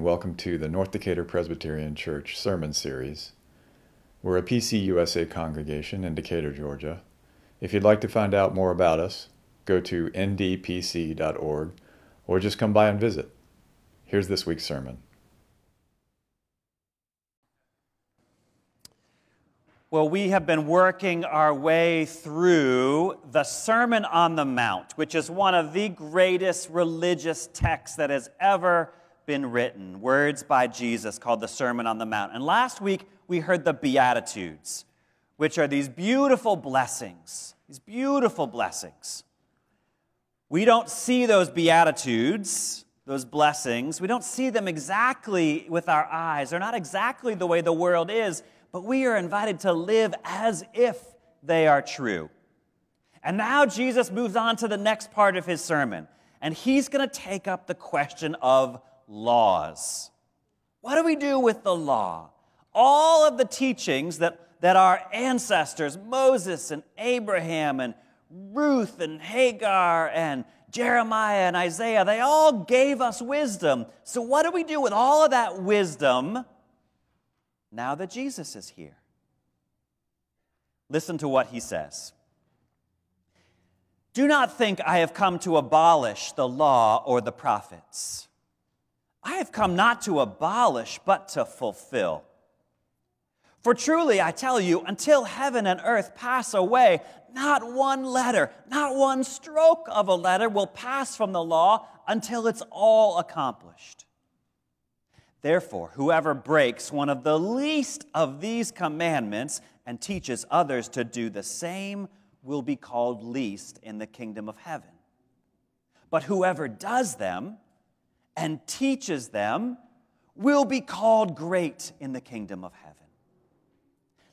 and welcome to the North Decatur Presbyterian Church Sermon Series. We're a PCUSA congregation in Decatur, Georgia. If you'd like to find out more about us, go to ndpc.org or just come by and visit. Here's this week's sermon. Well, we have been working our way through the Sermon on the Mount, which is one of the greatest religious texts that has ever been written. Words by Jesus called the Sermon on the Mount. And last week, we heard the Beatitudes, which are these beautiful blessings. These beautiful blessings. We don't see those Beatitudes, those blessings, we don't see them exactly with our eyes. They're not exactly the way the world is but we are invited to live as if they are true. And now Jesus moves on to the next part of his sermon, and he's going to take up the question of laws. What do we do with the law? All of the teachings that, that our ancestors, Moses and Abraham and Ruth and Hagar and Jeremiah and Isaiah, they all gave us wisdom. So, what do we do with all of that wisdom now that Jesus is here. Listen to what he says. Do not think I have come to abolish the law or the prophets. I have come not to abolish, but to fulfill. For truly, I tell you, until heaven and earth pass away, not one letter, not one stroke of a letter will pass from the law until it's all accomplished. Therefore, whoever breaks one of the least of these commandments and teaches others to do the same will be called least in the kingdom of heaven. But whoever does them and teaches them will be called great in the kingdom of heaven.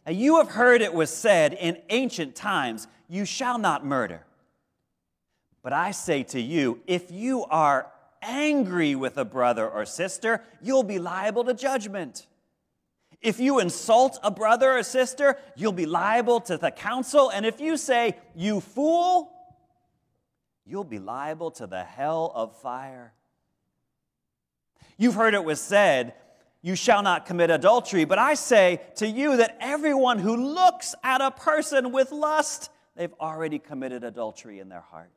Now, you have heard it was said in ancient times, You shall not murder. But I say to you, if you are angry with a brother or sister, you'll be liable to judgment. If you insult a brother or sister, you'll be liable to the council. And if you say, you fool, you'll be liable to the hell of fire. You've heard it was said, you shall not commit adultery. But I say to you that everyone who looks at a person with lust, they've already committed adultery in their heart.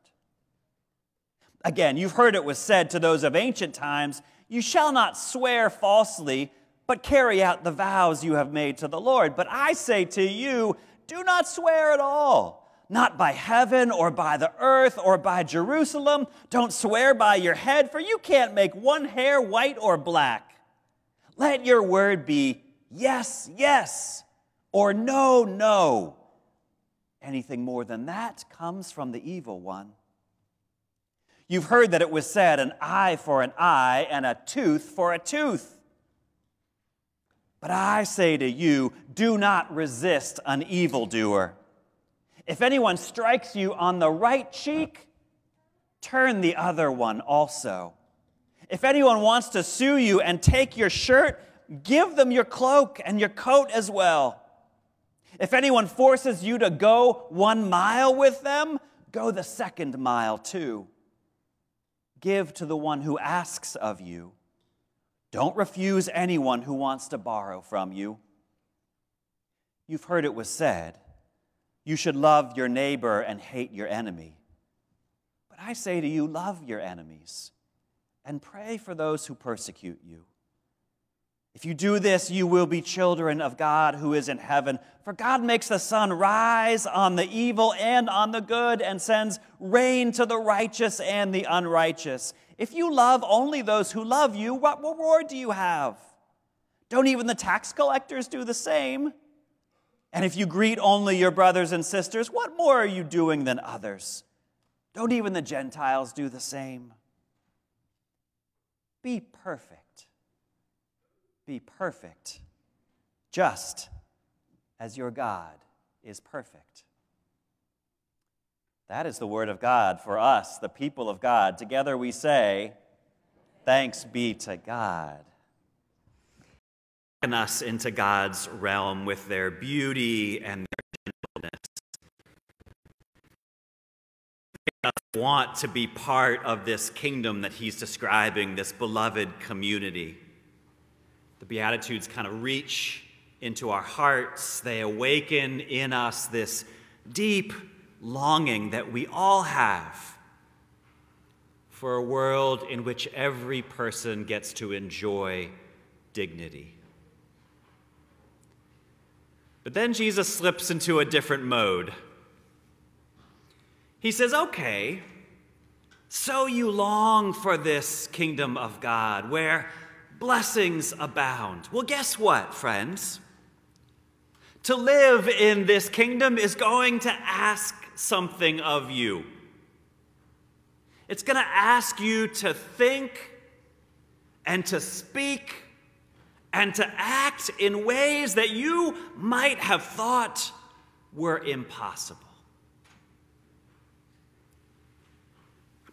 Again, you've heard it was said to those of ancient times, You shall not swear falsely, but carry out the vows you have made to the Lord. But I say to you, do not swear at all, not by heaven or by the earth or by Jerusalem. Don't swear by your head, for you can't make one hair white or black. Let your word be yes, yes, or no, no. Anything more than that comes from the evil one. You've heard that it was said, an eye for an eye and a tooth for a tooth. But I say to you, do not resist an evildoer. If anyone strikes you on the right cheek, turn the other one also. If anyone wants to sue you and take your shirt, give them your cloak and your coat as well. If anyone forces you to go one mile with them, go the second mile too. Give to the one who asks of you. Don't refuse anyone who wants to borrow from you. You've heard it was said, you should love your neighbor and hate your enemy. But I say to you, love your enemies and pray for those who persecute you. If you do this, you will be children of God who is in heaven. For God makes the sun rise on the evil and on the good, and sends rain to the righteous and the unrighteous. If you love only those who love you, what reward do you have? Don't even the tax collectors do the same? And if you greet only your brothers and sisters, what more are you doing than others? Don't even the Gentiles do the same? Be perfect be perfect, just as your God is perfect. That is the word of God for us, the people of God. Together we say, Thanks be to God. Us into God's realm with their beauty and their gentleness. They want to be part of this kingdom that he's describing, this beloved community. The Beatitudes kind of reach into our hearts, they awaken in us this deep longing that we all have for a world in which every person gets to enjoy dignity. But then Jesus slips into a different mode. He says, Okay, so you long for this kingdom of God where blessings abound. Well, guess what, friends? To live in this kingdom is going to ask something of you. It's going to ask you to think and to speak and to act in ways that you might have thought were impossible.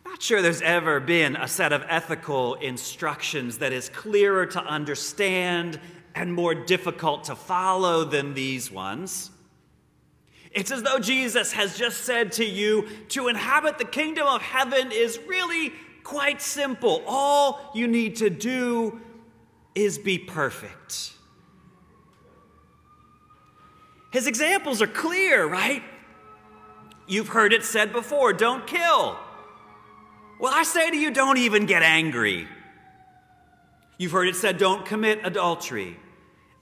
I'm not sure there's ever been a set of ethical instructions that is clearer to understand and more difficult to follow than these ones. It's as though Jesus has just said to you to inhabit the kingdom of heaven is really quite simple. All you need to do is be perfect. His examples are clear, right? You've heard it said before don't kill. Well, I say to you, don't even get angry. You've heard it said, don't commit adultery.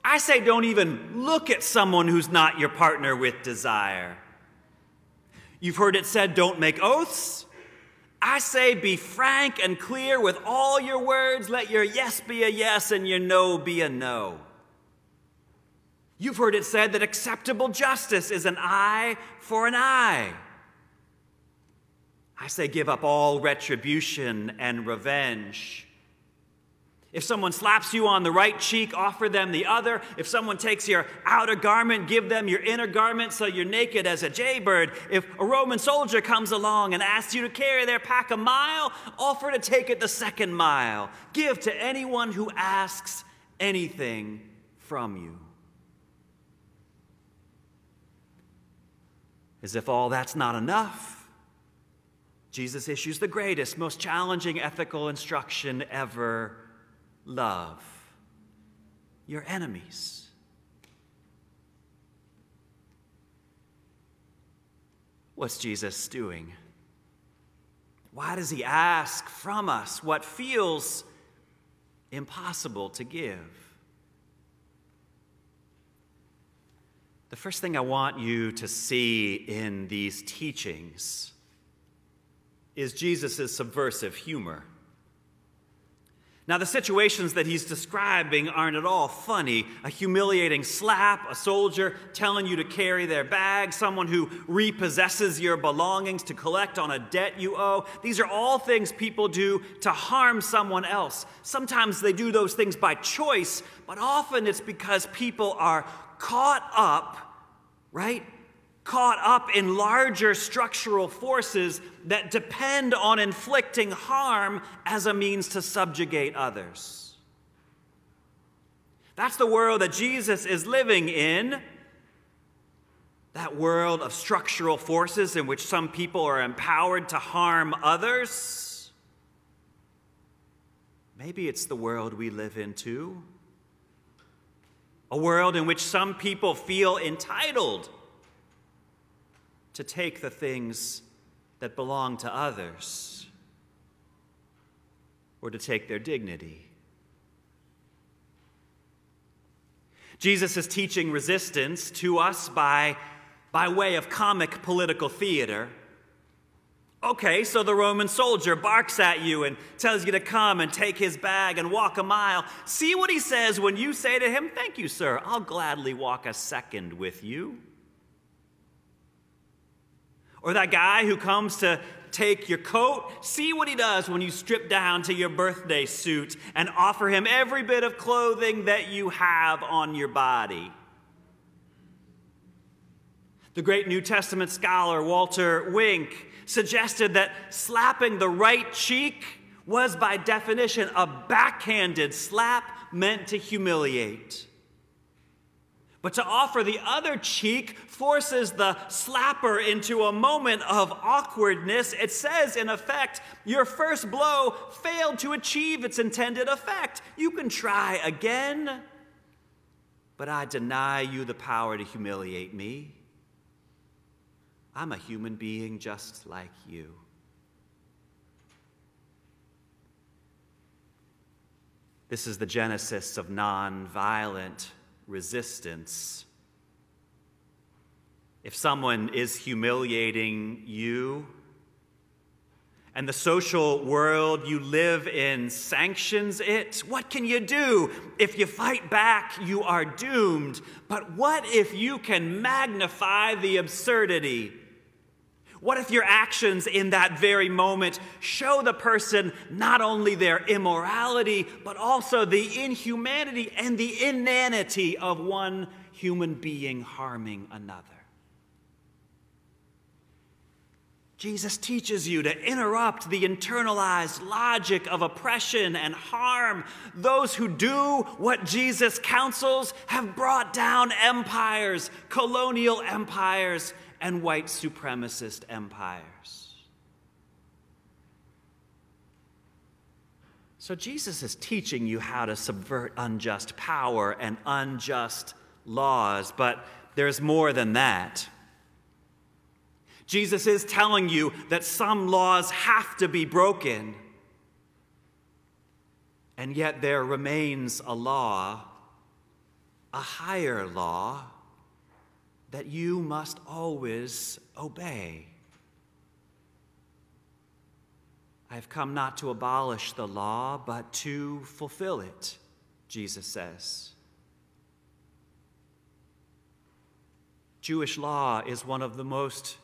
I say don't even look at someone who's not your partner with desire. You've heard it said don't make oaths. I say be frank and clear with all your words. Let your yes be a yes and your no be a no. You've heard it said that acceptable justice is an eye for an eye. I say give up all retribution and revenge. If someone slaps you on the right cheek, offer them the other. If someone takes your outer garment, give them your inner garment so you're naked as a jaybird. If a Roman soldier comes along and asks you to carry their pack a mile, offer to take it the second mile. Give to anyone who asks anything from you. As if all that's not enough, Jesus issues the greatest, most challenging ethical instruction ever love your enemies. What's Jesus doing? Why does he ask from us what feels impossible to give? The first thing I want you to see in these teachings is Jesus' subversive humor. Now, the situations that he's describing aren't at all funny. A humiliating slap, a soldier telling you to carry their bag, someone who repossesses your belongings to collect on a debt you owe. These are all things people do to harm someone else. Sometimes they do those things by choice, but often it's because people are caught up, right, caught up in larger structural forces that depend on inflicting harm as a means to subjugate others. That's the world that Jesus is living in. That world of structural forces in which some people are empowered to harm others. Maybe it's the world we live in too. A world in which some people feel entitled to take the things that belong to others or to take their dignity. Jesus is teaching resistance to us by, by way of comic political theater. Okay, so the Roman soldier barks at you and tells you to come and take his bag and walk a mile. See what he says when you say to him, Thank you, sir. I'll gladly walk a second with you. Or that guy who comes to take your coat, see what he does when you strip down to your birthday suit and offer him every bit of clothing that you have on your body. The great New Testament scholar Walter Wink suggested that slapping the right cheek was, by definition, a backhanded slap meant to humiliate. But to offer the other cheek forces the slapper into a moment of awkwardness. It says, in effect, your first blow failed to achieve its intended effect. You can try again, but I deny you the power to humiliate me. I'm a human being just like you. This is the genesis of nonviolent resistance. If someone is humiliating you, and the social world you live in sanctions it, what can you do? If you fight back, you are doomed. But what if you can magnify the absurdity? What if your actions in that very moment show the person not only their immorality, but also the inhumanity and the inanity of one human being harming another? Jesus teaches you to interrupt the internalized logic of oppression and harm. Those who do what Jesus counsels have brought down empires, colonial empires, and white supremacist empires. So, Jesus is teaching you how to subvert unjust power and unjust laws, but there's more than that. Jesus is telling you that some laws have to be broken, and yet there remains a law, a higher law that you must always obey. I have come not to abolish the law, but to fulfill it, Jesus says. Jewish law is one of the most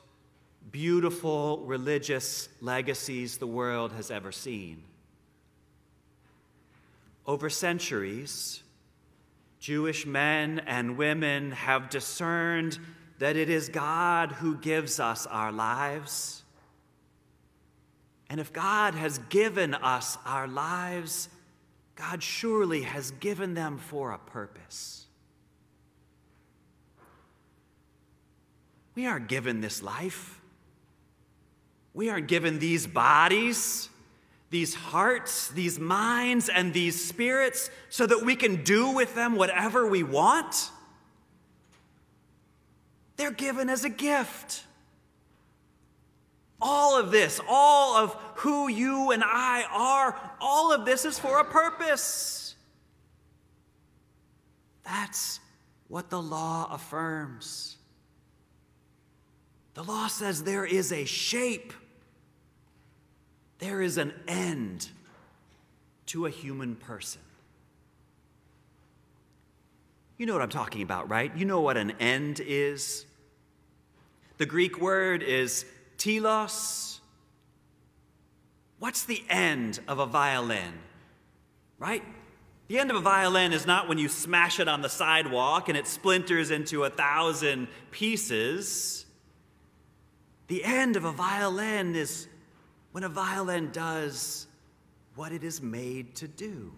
beautiful religious legacies the world has ever seen. Over centuries, Jewish men and women have discerned that it is God who gives us our lives. And if God has given us our lives, God surely has given them for a purpose. We aren't given this life. We aren't given these bodies these hearts, these minds, and these spirits so that we can do with them whatever we want? They're given as a gift. All of this, all of who you and I are, all of this is for a purpose. That's what the law affirms. The law says there is a shape there is an end to a human person. You know what I'm talking about, right? You know what an end is? The Greek word is telos. What's the end of a violin? Right? The end of a violin is not when you smash it on the sidewalk and it splinters into a thousand pieces. The end of a violin is when a violin does what it is made to do.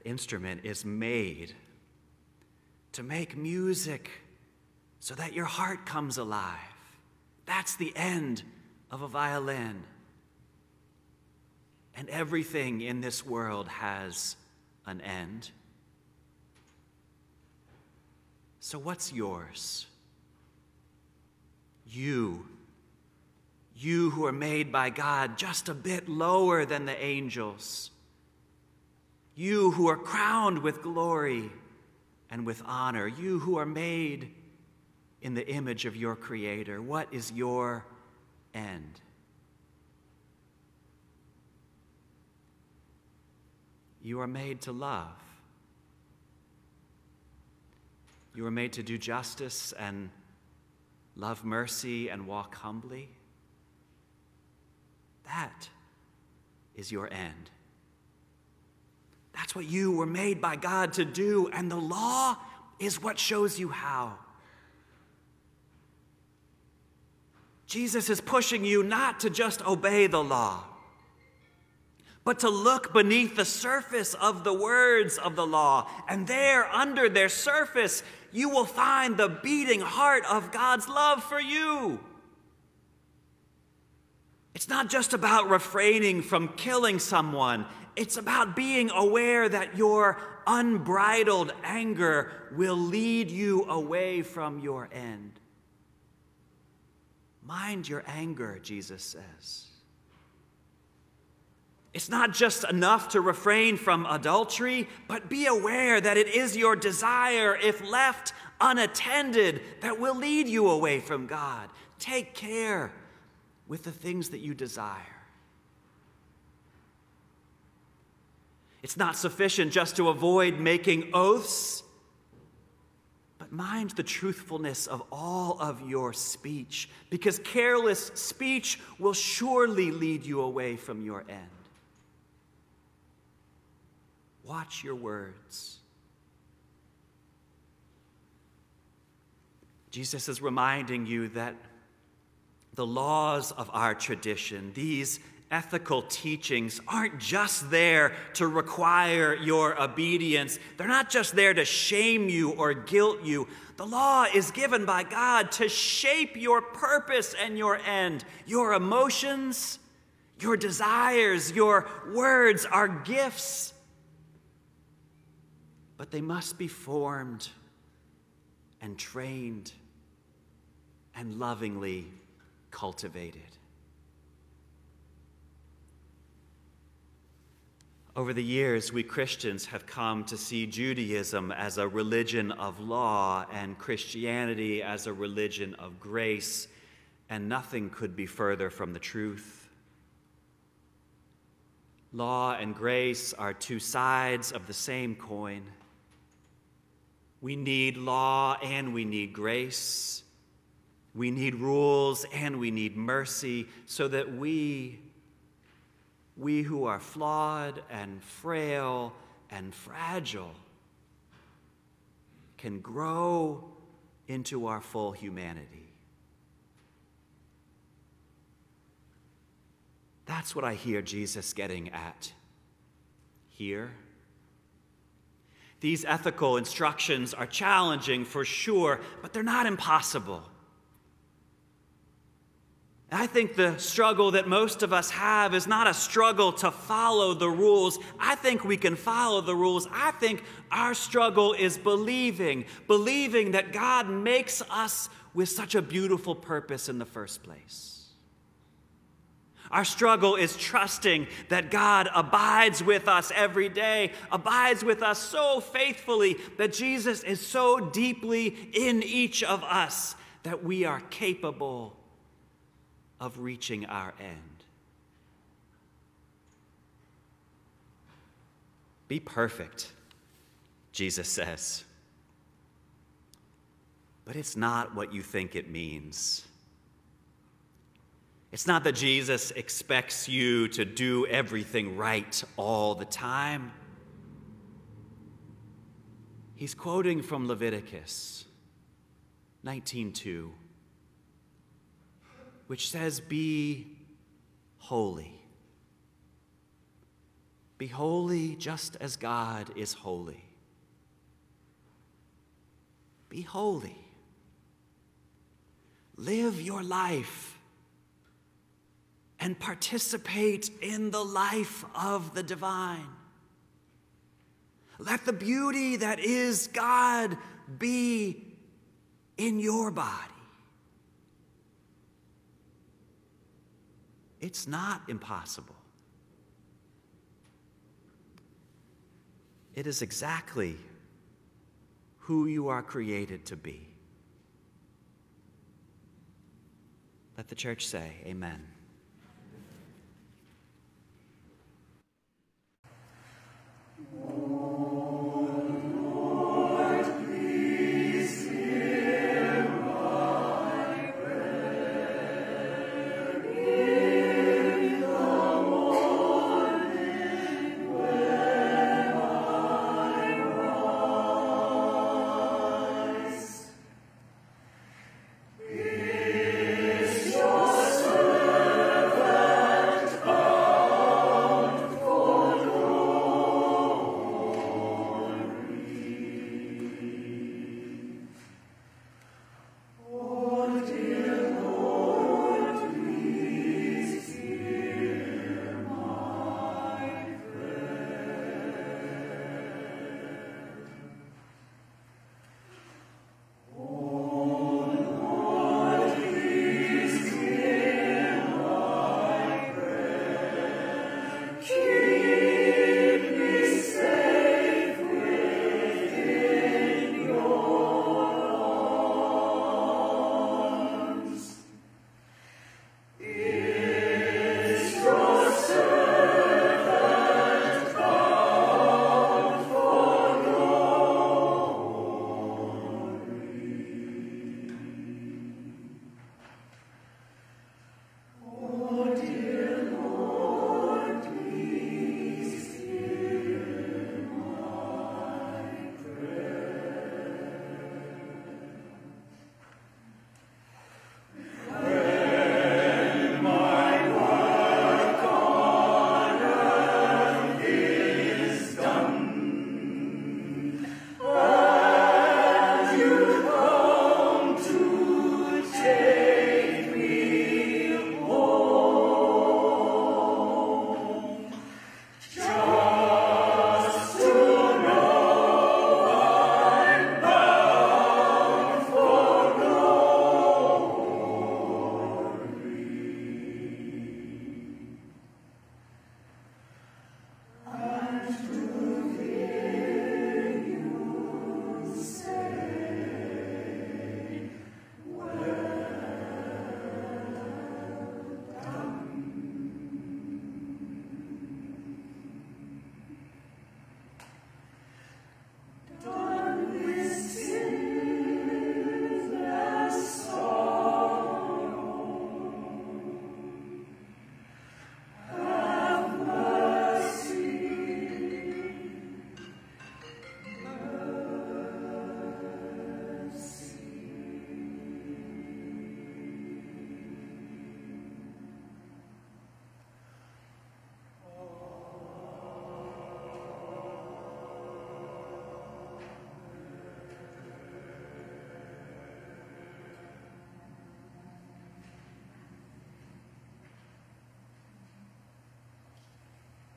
That instrument is made to make music so that your heart comes alive. That's the end of a violin. And everything in this world has an end. So, what's yours? You. You who are made by God just a bit lower than the angels. You who are crowned with glory and with honor. You who are made in the image of your Creator. What is your end? You are made to love. You are made to do justice and love mercy and walk humbly. That is your end. That's what you were made by God to do, and the law is what shows you how. Jesus is pushing you not to just obey the law, but to look beneath the surface of the words of the law. And there, under their surface, you will find the beating heart of God's love for you. It's not just about refraining from killing someone, it's about being aware that your unbridled anger will lead you away from your end. Mind your anger, Jesus says. It's not just enough to refrain from adultery, but be aware that it is your desire, if left unattended, that will lead you away from God. Take care with the things that you desire. It's not sufficient just to avoid making oaths but mind the truthfulness of all of your speech, because careless speech will surely lead you away from your end. Watch your words. Jesus is reminding you that the laws of our tradition, these ethical teachings aren't just there to require your obedience. They're not just there to shame you or guilt you. The law is given by God to shape your purpose and your end. Your emotions, your desires, your words are gifts, but they must be formed and trained and lovingly cultivated. Over the years, we Christians have come to see Judaism as a religion of law and Christianity as a religion of grace, and nothing could be further from the truth. Law and grace are two sides of the same coin. We need law and we need grace. We need rules and we need mercy so that we we who are flawed and frail and fragile can grow into our full humanity. That's what I hear Jesus getting at here. These ethical instructions are challenging for sure, but they're not impossible. I think the struggle that most of us have is not a struggle to follow the rules. I think we can follow the rules. I think our struggle is believing, believing that God makes us with such a beautiful purpose in the first place. Our struggle is trusting that God abides with us every day, abides with us so faithfully that Jesus is so deeply in each of us that we are capable of reaching our end. Be perfect, Jesus says. But it's not what you think it means. It's not that Jesus expects you to do everything right all the time. He's quoting from Leviticus 19:2 which says, Be holy. Be holy just as God is holy. Be holy. Live your life and participate in the life of the divine. Let the beauty that is God be in your body. It's not impossible. It is exactly who you are created to be. Let the church say, Amen.